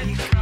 already